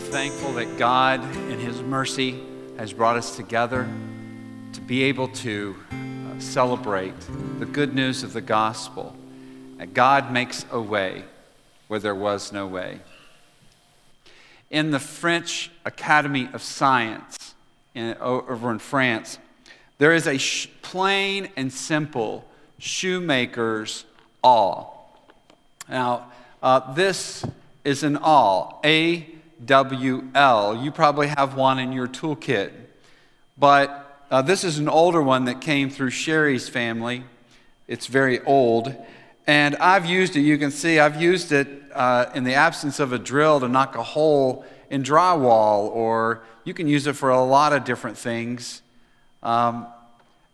thankful that God, in His mercy, has brought us together to be able to uh, celebrate the good news of the gospel. That God makes a way where there was no way. In the French Academy of Science in, over in France, there is a sh- plain and simple shoemaker's awl. Now, uh, this is an awl, A W L. You probably have one in your toolkit. But uh, this is an older one that came through Sherry's family. It's very old. And I've used it, you can see, I've used it uh, in the absence of a drill to knock a hole in drywall, or you can use it for a lot of different things. Um,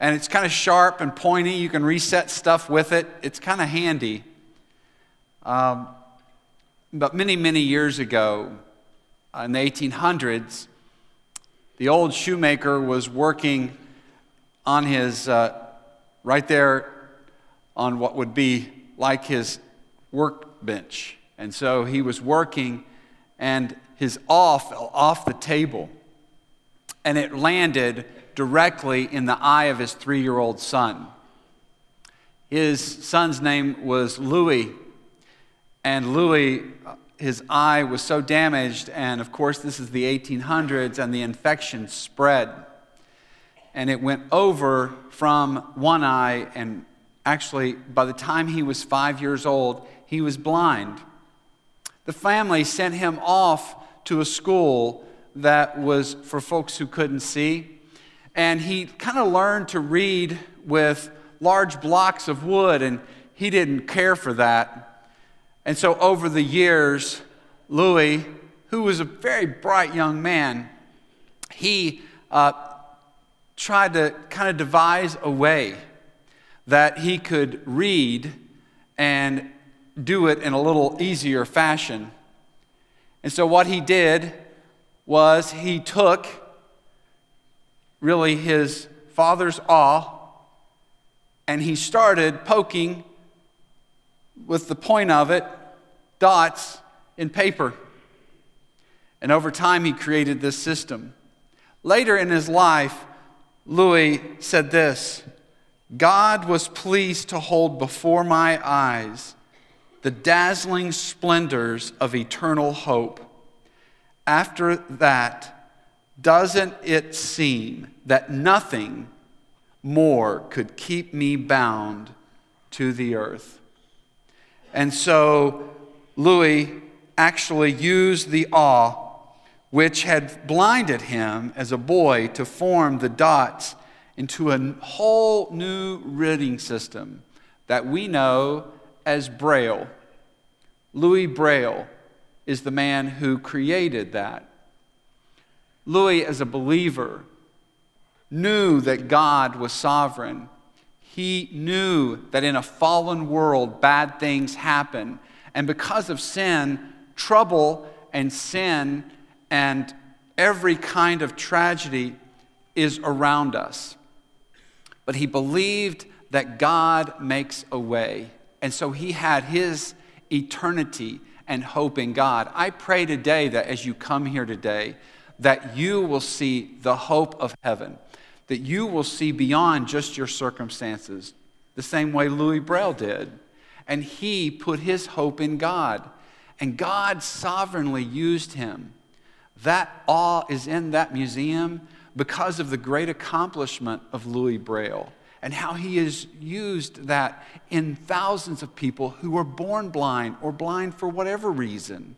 and it's kind of sharp and pointy. You can reset stuff with it. It's kind of handy. Um, but many, many years ago, in the 1800s, the old shoemaker was working on his, uh, right there on what would be like his workbench. And so he was working, and his awl fell off the table, and it landed directly in the eye of his three year old son. His son's name was Louis, and Louis his eye was so damaged, and of course, this is the 1800s, and the infection spread. And it went over from one eye, and actually, by the time he was five years old, he was blind. The family sent him off to a school that was for folks who couldn't see. And he kind of learned to read with large blocks of wood, and he didn't care for that. And so over the years, Louis, who was a very bright young man, he uh, tried to kind of devise a way that he could read and do it in a little easier fashion. And so what he did was he took really his father's awl and he started poking with the point of it, dots in paper. And over time, he created this system. Later in his life, Louis said this God was pleased to hold before my eyes the dazzling splendors of eternal hope. After that, doesn't it seem that nothing more could keep me bound to the earth? And so Louis actually used the awl which had blinded him as a boy to form the dots into a whole new reading system that we know as Braille. Louis Braille is the man who created that. Louis, as a believer, knew that God was sovereign he knew that in a fallen world, bad things happen. And because of sin, trouble and sin and every kind of tragedy is around us. But he believed that God makes a way. And so he had his eternity and hope in God. I pray today that as you come here today, that you will see the hope of heaven that you will see beyond just your circumstances, the same way Louis Braille did. And he put his hope in God, and God sovereignly used him. That awl is in that museum because of the great accomplishment of Louis Braille and how he has used that in thousands of people who were born blind or blind for whatever reason.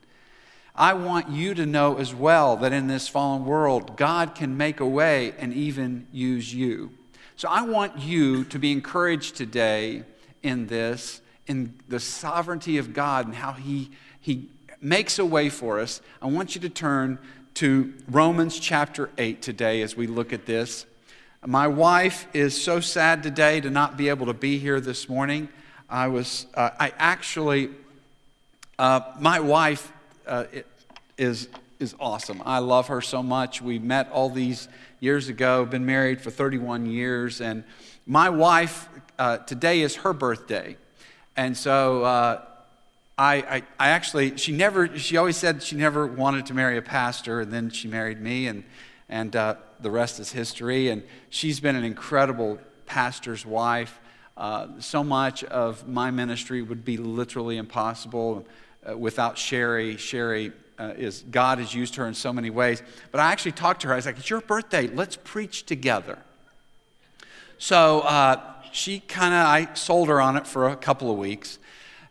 I want you to know as well that in this fallen world, God can make a way and even use you. So I want you to be encouraged today in this, in the sovereignty of God and how He, he makes a way for us. I want you to turn to Romans chapter 8 today as we look at this. My wife is so sad today to not be able to be here this morning. I was, uh, I actually, uh, my wife uh, is, is awesome. I love her so much. We met all these years ago, been married for 31 years, and my wife, uh, today is her birthday. And so uh, I, I, I, actually, she never, she always said she never wanted to marry a pastor, and then she married me, and, and uh, the rest is history. And she's been an incredible pastor's wife. Uh, so much of my ministry would be literally impossible uh, without Sherry. Sherry uh, is, God has used her in so many ways. But I actually talked to her. I was like, it's your birthday. Let's preach together. So uh, she kind of, I sold her on it for a couple of weeks.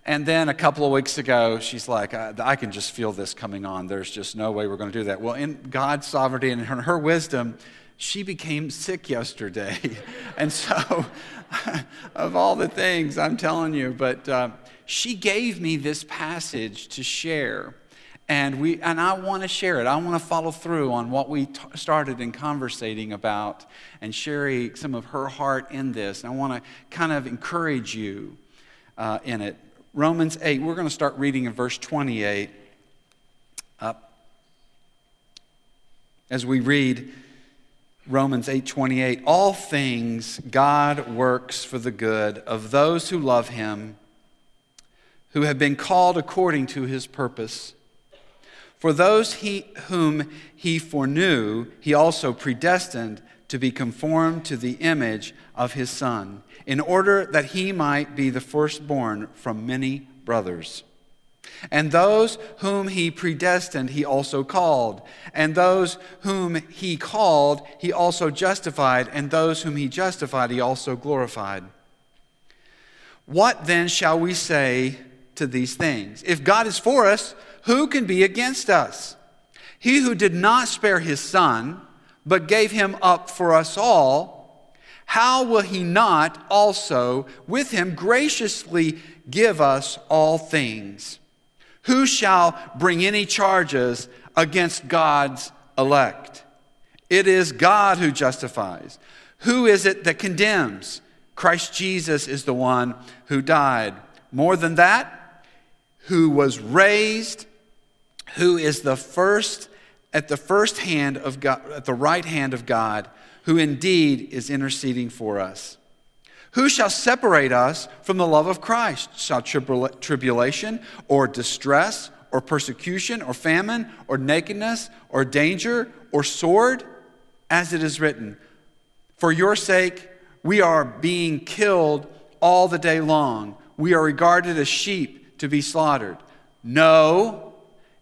And then a couple of weeks ago, she's like, I, I, can just feel this coming on. There's just no way we're going to do that. Well, in God's sovereignty and her, her wisdom, she became sick yesterday. and so, of all the things, I'm telling you, but uh, she gave me this passage to share. And, we, and I want to share it. I want to follow through on what we t- started in conversating about and sharing some of her heart in this. And I want to kind of encourage you uh, in it. Romans 8, we're going to start reading in verse 28 up. As we read Romans 8:28, all things God works for the good of those who love him, who have been called according to his purpose. For those he, whom he foreknew, he also predestined to be conformed to the image of his Son, in order that he might be the firstborn from many brothers. And those whom he predestined, he also called. And those whom he called, he also justified. And those whom he justified, he also glorified. What then shall we say to these things? If God is for us, who can be against us? He who did not spare his son, but gave him up for us all, how will he not also with him graciously give us all things? Who shall bring any charges against God's elect? It is God who justifies. Who is it that condemns? Christ Jesus is the one who died. More than that, who was raised, who is the first at the first hand of God, at the right hand of God, who indeed is interceding for us. Who shall separate us from the love of Christ? Shall tribulation or distress or persecution or famine or nakedness or danger or sword? As it is written, For your sake we are being killed all the day long. We are regarded as sheep to be slaughtered. No,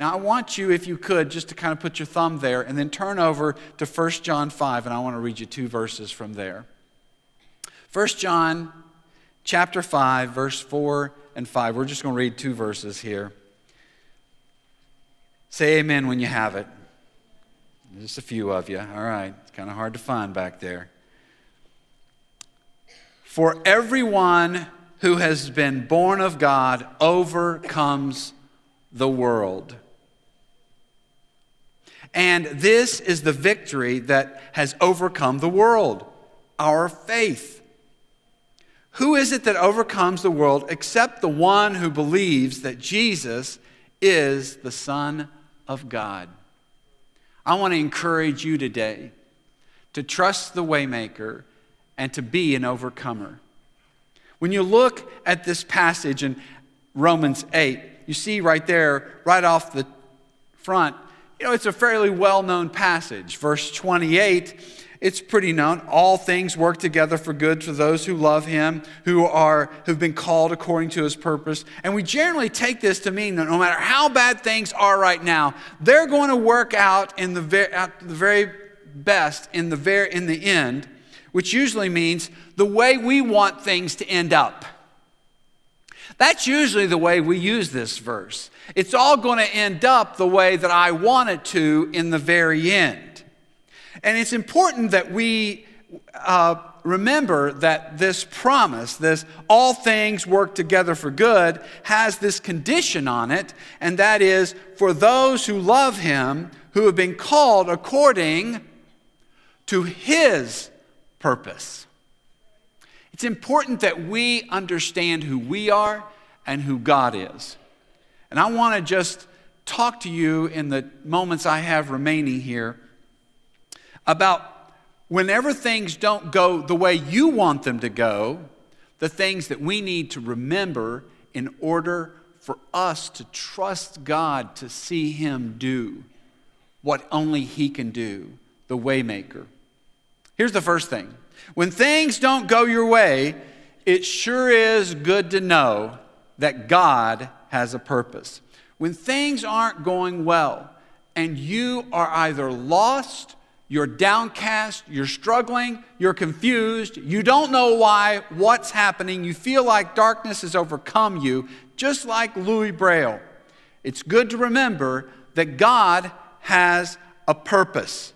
Now, I want you, if you could, just to kind of put your thumb there and then turn over to 1 John 5, and I want to read you two verses from there. 1 John chapter 5, verse 4 and 5. We're just going to read two verses here. Say amen when you have it. Just a few of you. All right. It's kind of hard to find back there. For everyone who has been born of God overcomes the world. And this is the victory that has overcome the world our faith. Who is it that overcomes the world except the one who believes that Jesus is the Son of God? I want to encourage you today to trust the Waymaker and to be an overcomer. When you look at this passage in Romans 8, you see right there, right off the front, you know, it's a fairly well known passage. Verse 28, it's pretty known. All things work together for good to those who love him, who are who've been called according to his purpose. And we generally take this to mean that no matter how bad things are right now, they're going to work out in the very, at the very best in the very in the end, which usually means the way we want things to end up. That's usually the way we use this verse. It's all going to end up the way that I want it to in the very end. And it's important that we uh, remember that this promise, this all things work together for good, has this condition on it, and that is for those who love him, who have been called according to His purpose. It's important that we understand who we are and who God is. And I want to just talk to you in the moments I have remaining here about whenever things don't go the way you want them to go, the things that we need to remember in order for us to trust God to see Him do what only He can do, the waymaker. Here's the first thing. When things don't go your way, it sure is good to know that God has a purpose. When things aren't going well and you are either lost, you're downcast, you're struggling, you're confused, you don't know why, what's happening, you feel like darkness has overcome you, just like Louis Braille. It's good to remember that God has a purpose.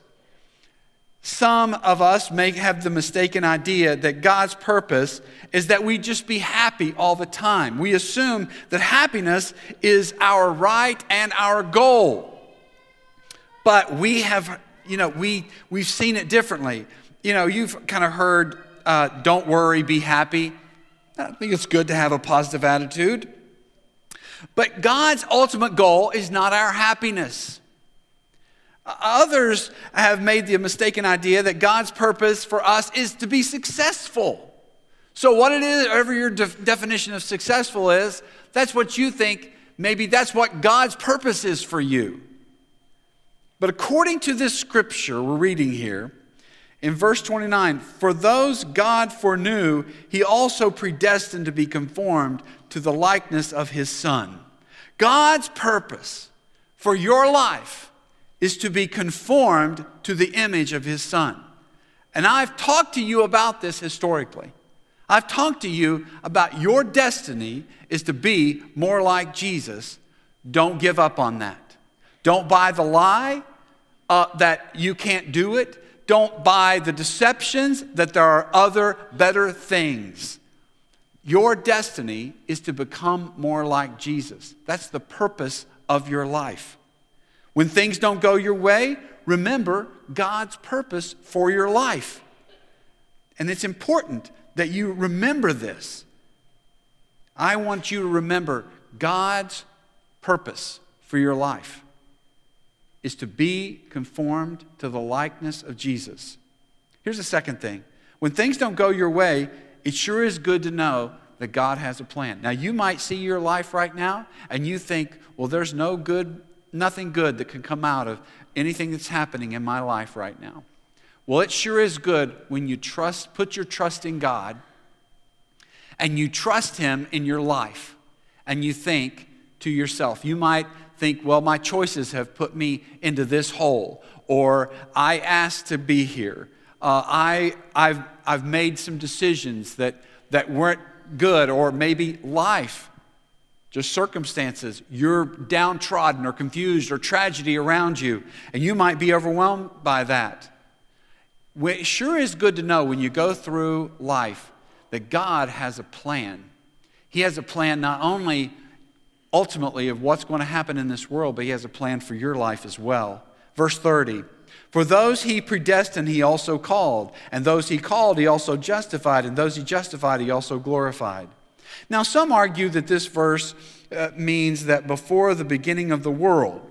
Some of us may have the mistaken idea that God's purpose is that we just be happy all the time. We assume that happiness is our right and our goal. But we have, you know, we, we've seen it differently. You know, you've kind of heard, uh, don't worry, be happy. I think it's good to have a positive attitude. But God's ultimate goal is not our happiness. Others have made the mistaken idea that God's purpose for us is to be successful. So, what it is, whatever your de- definition of successful is, that's what you think. Maybe that's what God's purpose is for you. But according to this scripture we're reading here, in verse 29, for those God foreknew, he also predestined to be conformed to the likeness of his Son. God's purpose for your life is to be conformed to the image of his son. And I've talked to you about this historically. I've talked to you about your destiny is to be more like Jesus. Don't give up on that. Don't buy the lie uh, that you can't do it. Don't buy the deceptions that there are other better things. Your destiny is to become more like Jesus. That's the purpose of your life. When things don't go your way, remember God's purpose for your life. And it's important that you remember this. I want you to remember God's purpose for your life is to be conformed to the likeness of Jesus. Here's the second thing when things don't go your way, it sure is good to know that God has a plan. Now, you might see your life right now and you think, well, there's no good nothing good that can come out of anything that's happening in my life right now. Well, it sure is good when you trust, put your trust in God and you trust Him in your life and you think to yourself, you might think, well, my choices have put me into this hole, or I asked to be here. Uh, I, I've, I've made some decisions that, that weren't good, or maybe life just circumstances, you're downtrodden or confused or tragedy around you, and you might be overwhelmed by that. It sure is good to know when you go through life that God has a plan. He has a plan not only ultimately of what's going to happen in this world, but He has a plan for your life as well. Verse 30 For those He predestined, He also called, and those He called, He also justified, and those He justified, He also glorified. Now, some argue that this verse uh, means that before the beginning of the world,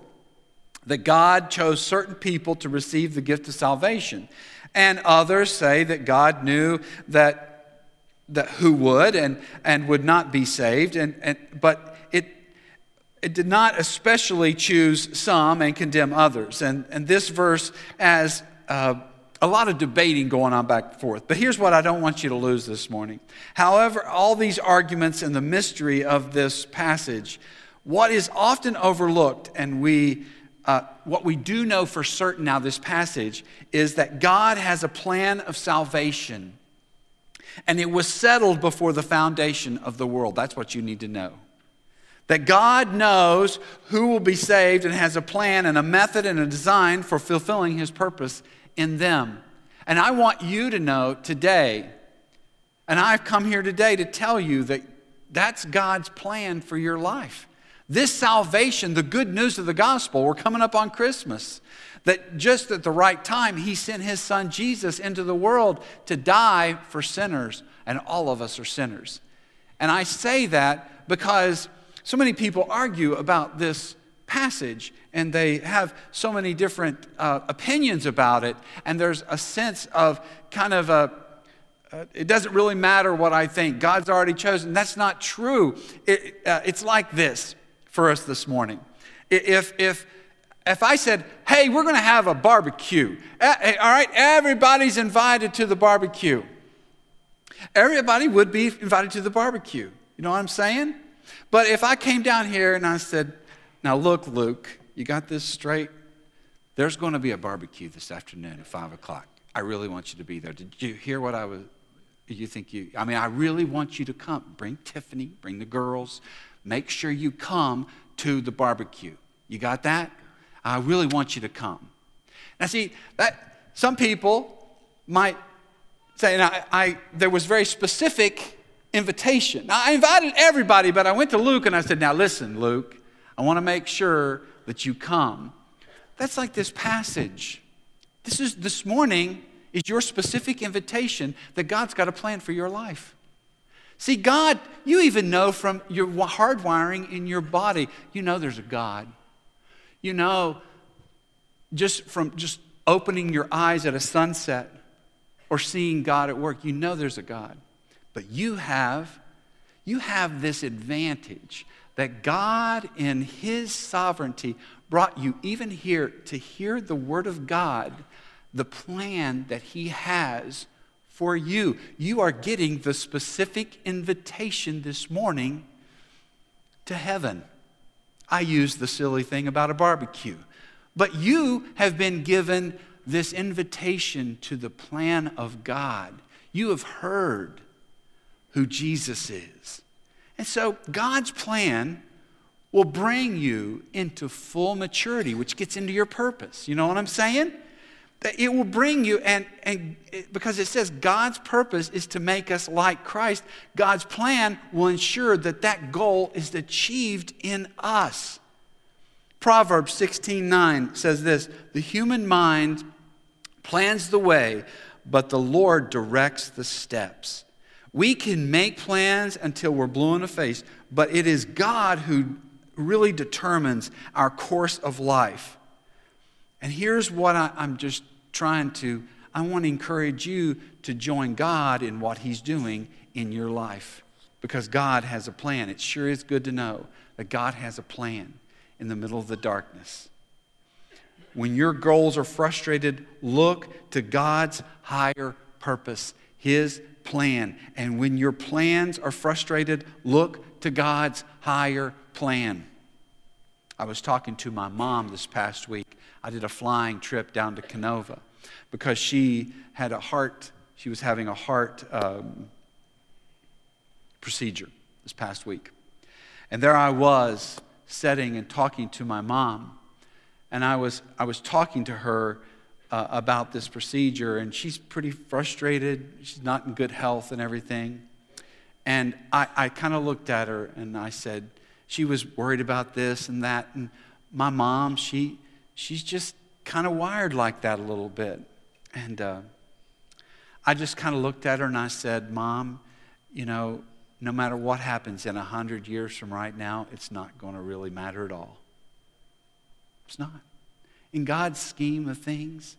that God chose certain people to receive the gift of salvation. And others say that God knew that, that who would and, and would not be saved, and, and, but it, it did not especially choose some and condemn others. And, and this verse, as uh, a lot of debating going on back and forth. But here's what I don't want you to lose this morning. However, all these arguments and the mystery of this passage, what is often overlooked, and we uh, what we do know for certain now, this passage, is that God has a plan of salvation. And it was settled before the foundation of the world. That's what you need to know. That God knows who will be saved and has a plan and a method and a design for fulfilling his purpose in them. And I want you to know today, and I've come here today to tell you that that's God's plan for your life. This salvation, the good news of the gospel, we're coming up on Christmas, that just at the right time, He sent His Son Jesus into the world to die for sinners, and all of us are sinners. And I say that because so many people argue about this passage and they have so many different uh, opinions about it, and there's a sense of kind of a uh, it doesn't really matter what I think. God's already chosen. That's not true. It, uh, it's like this for us this morning. If, if, if I said, hey, we're going to have a barbecue, all right, everybody's invited to the barbecue. Everybody would be invited to the barbecue. You know what I'm saying? But if I came down here and I said, now look, Luke, you got this straight? There's going to be a barbecue this afternoon at 5 o'clock. I really want you to be there. Did you hear what I was? You think you, I mean, I really want you to come. Bring Tiffany, bring the girls. Make sure you come to the barbecue. You got that? I really want you to come. Now, see, that some people might say, I, I, there was very specific invitation. Now, I invited everybody, but I went to Luke and I said, Now, listen, Luke, I want to make sure that you come. That's like this passage. This is this morning is your specific invitation that God's got a plan for your life. See, God, you even know from your hardwiring in your body, you know there's a God. You know, just from just opening your eyes at a sunset or seeing God at work, you know there's a God. But you have, you have this advantage that God, in His sovereignty, brought you even here to hear the Word of God, the plan that He has for you. You are getting the specific invitation this morning to heaven. I used the silly thing about a barbecue, but you have been given this invitation to the plan of God. You have heard who Jesus is. And so God's plan will bring you into full maturity, which gets into your purpose. You know what I'm saying? that it will bring you, and, and because it says God's purpose is to make us like Christ, God's plan will ensure that that goal is achieved in us. Proverbs 16 9 says this The human mind plans the way, but the Lord directs the steps. We can make plans until we're blue in the face, but it is God who really determines our course of life. And here's what I, am just trying to, I want to encourage you to join God in what He's doing in your life because God has a plan. It sure is good to know that God has a plan in the middle of the darkness. When your goals are frustrated, look to God's higher purpose, His plan. And when your plans are frustrated, look to God's higher plan. I was talking to my mom this past week. I did a flying trip down to Canova because she had a heart, she was having a heart um, procedure this past week. And there I was sitting and talking to my mom. And I was, I was talking to her uh, about this procedure, and she's pretty frustrated. She's not in good health and everything. And I, I kind of looked at her and I said, she was worried about this and that. And my mom, she, she's just kind of wired like that a little bit. And uh, I just kind of looked at her and I said, Mom, you know, no matter what happens in a hundred years from right now, it's not going to really matter at all. It's not. In God's scheme of things,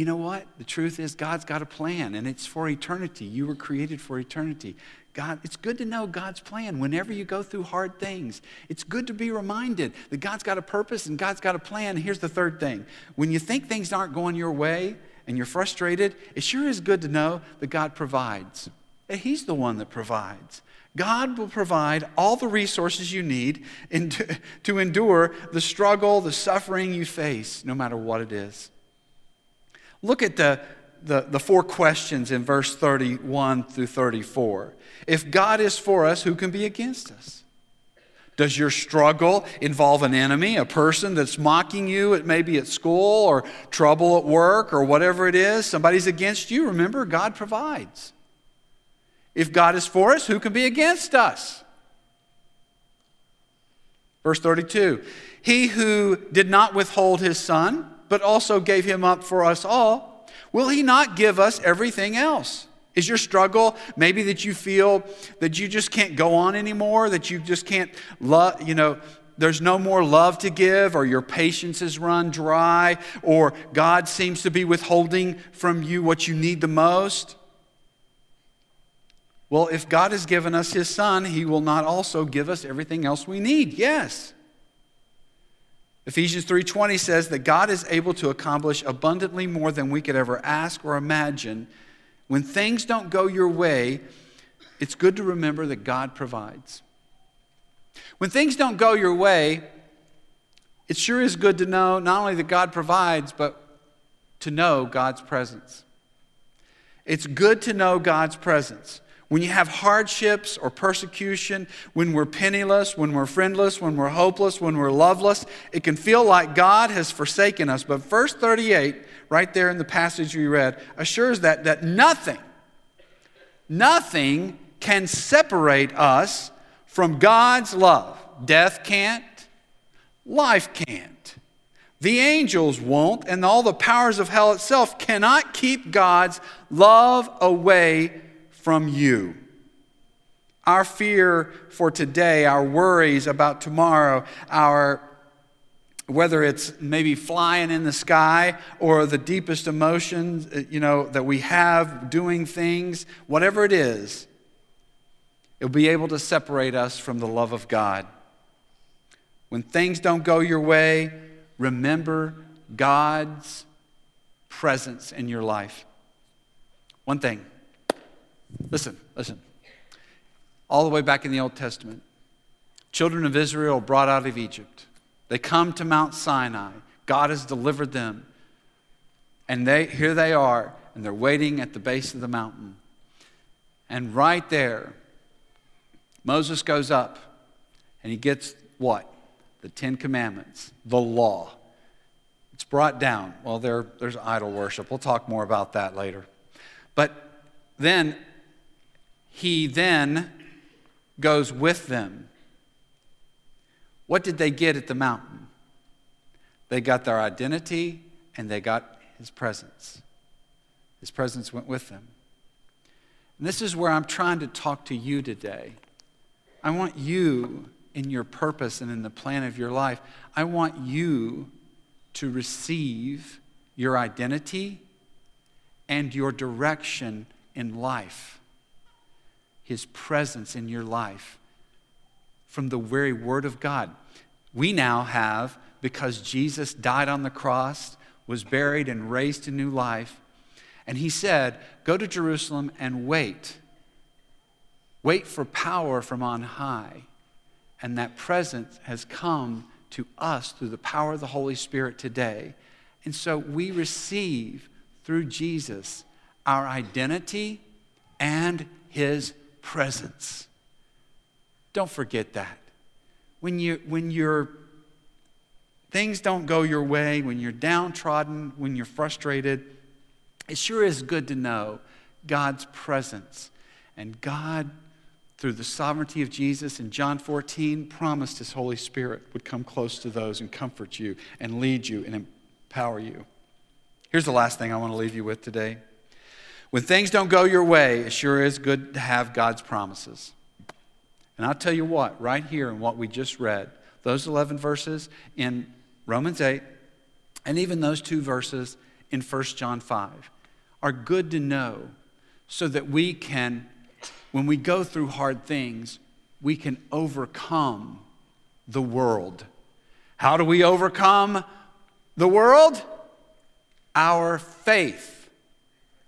you know what? The truth is, God's got a plan, and it's for eternity. You were created for eternity. God, it's good to know God's plan whenever you go through hard things. It's good to be reminded that God's got a purpose and God's got a plan. Here's the third thing when you think things aren't going your way and you're frustrated, it sure is good to know that God provides, that He's the one that provides. God will provide all the resources you need to endure the struggle, the suffering you face, no matter what it is. Look at the, the, the four questions in verse 31 through 34. If God is for us, who can be against us? Does your struggle involve an enemy, a person that's mocking you, at maybe at school or trouble at work or whatever it is? Somebody's against you. Remember, God provides. If God is for us, who can be against us? Verse 32 He who did not withhold his son, but also gave him up for us all, will he not give us everything else? Is your struggle maybe that you feel that you just can't go on anymore, that you just can't love, you know, there's no more love to give, or your patience has run dry, or God seems to be withholding from you what you need the most? Well, if God has given us His Son, He will not also give us everything else we need. Yes. Ephesians 3:20 says that God is able to accomplish abundantly more than we could ever ask or imagine. When things don't go your way, it's good to remember that God provides. When things don't go your way, it sure is good to know not only that God provides, but to know God's presence. It's good to know God's presence. When you have hardships or persecution, when we're penniless, when we're friendless, when we're hopeless, when we're loveless, it can feel like God has forsaken us. But verse 38, right there in the passage we read, assures that, that nothing, nothing can separate us from God's love. Death can't, life can't. The angels won't, and all the powers of hell itself cannot keep God's love away from you. Our fear for today, our worries about tomorrow, our whether it's maybe flying in the sky or the deepest emotions uh, you know that we have doing things whatever it is it'll be able to separate us from the love of god when things don't go your way remember god's presence in your life one thing Listen, listen. All the way back in the Old Testament, children of Israel brought out of Egypt. They come to Mount Sinai. God has delivered them. And they, here they are, and they're waiting at the base of the mountain. And right there, Moses goes up and he gets what? The Ten Commandments, the law. It's brought down. Well, there, there's idol worship. We'll talk more about that later. But then he then goes with them. What did they get at the mountain? They got their identity and they got his presence. His presence went with them. And this is where I'm trying to talk to you today. I want you in your purpose and in the plan of your life, I want you to receive your identity and your direction in life. His presence in your life from the very Word of God. We now have, because Jesus died on the cross, was buried, and raised to new life, and He said, Go to Jerusalem and wait. Wait for power from on high. And that presence has come to us through the power of the Holy Spirit today. And so we receive through Jesus our identity and his presence. Don't forget that. When, you, when your things don't go your way, when you're downtrodden, when you're frustrated, it sure is good to know God's presence. And God, through the sovereignty of Jesus in John 14, promised His Holy Spirit would come close to those and comfort you and lead you and empower you. Here's the last thing I want to leave you with today. When things don't go your way, it sure is good to have God's promises. And I'll tell you what, right here in what we just read, those 11 verses in Romans 8, and even those two verses in 1 John 5 are good to know so that we can, when we go through hard things, we can overcome the world. How do we overcome the world? Our faith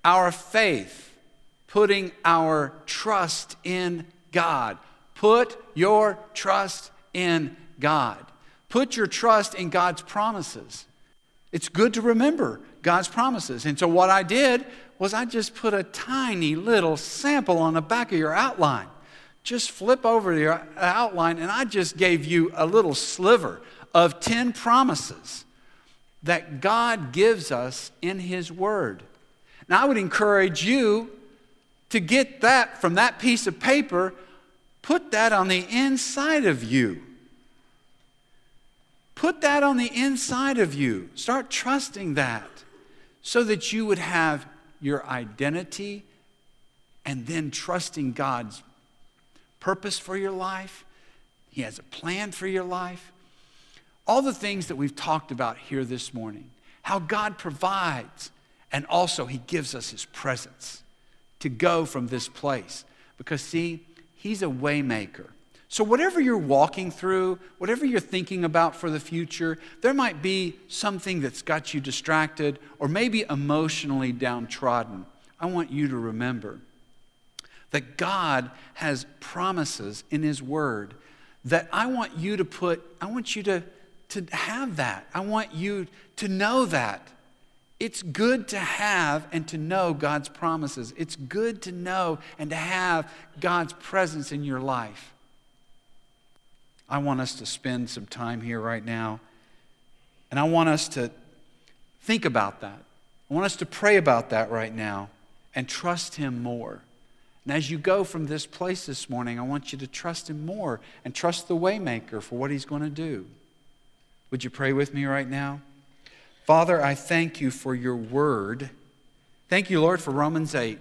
our faith, putting our trust in God. Put your trust in God. Put your trust in God's promises. It's good to remember God's promises. And so, what I did was I just put a tiny little sample on the back of your outline. Just flip over your outline, and I just gave you a little sliver of 10 promises that God gives us in His Word. And I would encourage you to get that from that piece of paper, put that on the inside of you. Put that on the inside of you. Start trusting that so that you would have your identity and then trusting God's purpose for your life. He has a plan for your life. All the things that we've talked about here this morning, how God provides, and also He gives us His presence to go from this place. Because, see, He's a waymaker. So, whatever you're walking through, whatever you're thinking about for the future, there might be something that's got you distracted or maybe emotionally downtrodden. I want you to remember that God has promises in His Word that I want you to put, I want you to, to have that. I want you to know that. It's good to have and to know God's promises. It's good to know and to have God's presence in your life. I want us to spend some time here right now, and I want us to think about that. I want us to pray about that right now and trust Him more. And as you go from this place this morning, I want you to trust Him more and trust the Waymaker for what He's going to do. Would you pray with me right now? Father, I thank you for your word. Thank you, Lord, for Romans 8.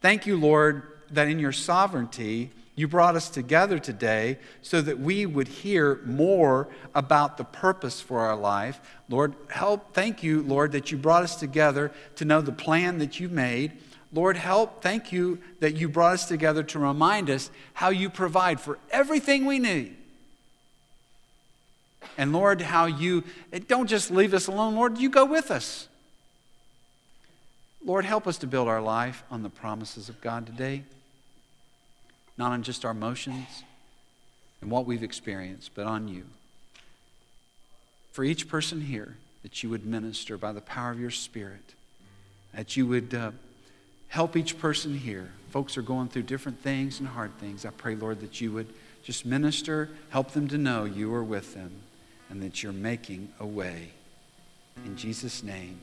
Thank you, Lord, that in your sovereignty, you brought us together today so that we would hear more about the purpose for our life. Lord, help. Thank you, Lord, that you brought us together to know the plan that you made. Lord, help. Thank you that you brought us together to remind us how you provide for everything we need. And Lord, how you don't just leave us alone, Lord, you go with us. Lord, help us to build our life on the promises of God today, not on just our emotions and what we've experienced, but on you. For each person here, that you would minister by the power of your Spirit, that you would uh, help each person here. Folks are going through different things and hard things. I pray, Lord, that you would just minister, help them to know you are with them and that you're making a way. In Jesus' name.